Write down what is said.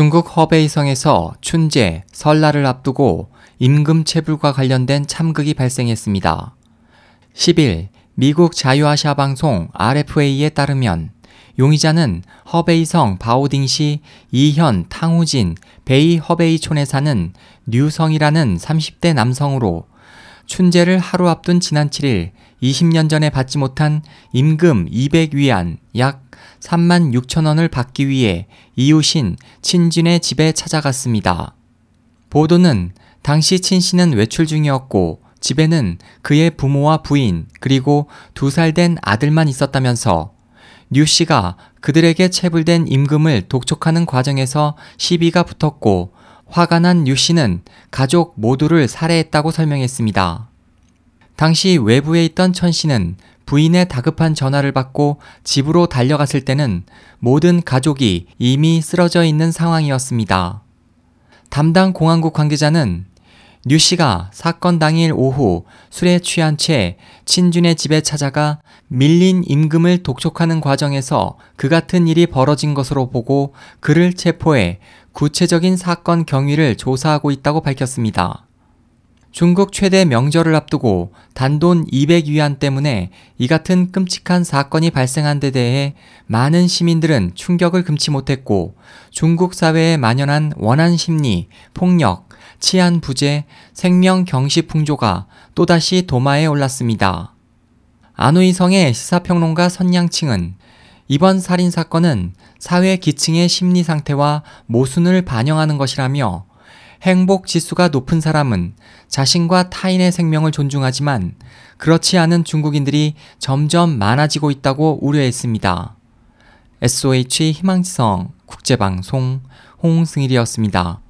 중국 허베이성에서 춘제, 설날을 앞두고 임금 체불과 관련된 참극이 발생했습니다. 10일 미국 자유아시아 방송 RFA에 따르면 용의자는 허베이성 바오딩시 이현 탕후진 베이 허베이촌에 사는 류성이라는 30대 남성으로 춘제를 하루 앞둔 지난 7일 20년 전에 받지 못한 임금 200위안 약 3만 6천 원을 받기 위해 이웃인 친진의 집에 찾아갔습니다. 보도는 당시 친 씨는 외출 중이었고 집에는 그의 부모와 부인 그리고 두 살 된 아들만 있었다면서 류 씨가 그들에게 체불된 임금을 독촉하는 과정에서 시비가 붙었고 화가 난류 씨는 가족 모두를 살해했다고 설명했습니다. 당시 외부에 있던 천 씨는 부인의 다급한 전화를 받고 집으로 달려갔을 때는 모든 가족이 이미 쓰러져 있는 상황이었습니다. 담당 공항국 관계자는 류 씨가 사건 당일 오후 술에 취한 채 친준의 집에 찾아가 밀린 임금을 독촉하는 과정에서 그 같은 일이 벌어진 것으로 보고 그를 체포해 구체적인 사건 경위를 조사하고 있다고 밝혔습니다. 중국 최대 명절을 앞두고 단돈 200위안 때문에 이 같은 끔찍한 사건이 발생한 데 대해 많은 시민들은 충격을 금치 못했고 중국 사회에 만연한 원한 심리, 폭력, 치안 부재, 생명 경시 풍조가 또다시 도마에 올랐습니다. 안우이성의 시사평론가 선양칭은 이번 살인 사건은 사회 기층의 심리 상태와 모순을 반영하는 것이라며 행복 지수가 높은 사람은 자신과 타인의 생명을 존중하지만 그렇지 않은 중국인들이 점점 많아지고 있다고 우려했습니다. SOH 희망지성 국제방송 홍승일이었습니다.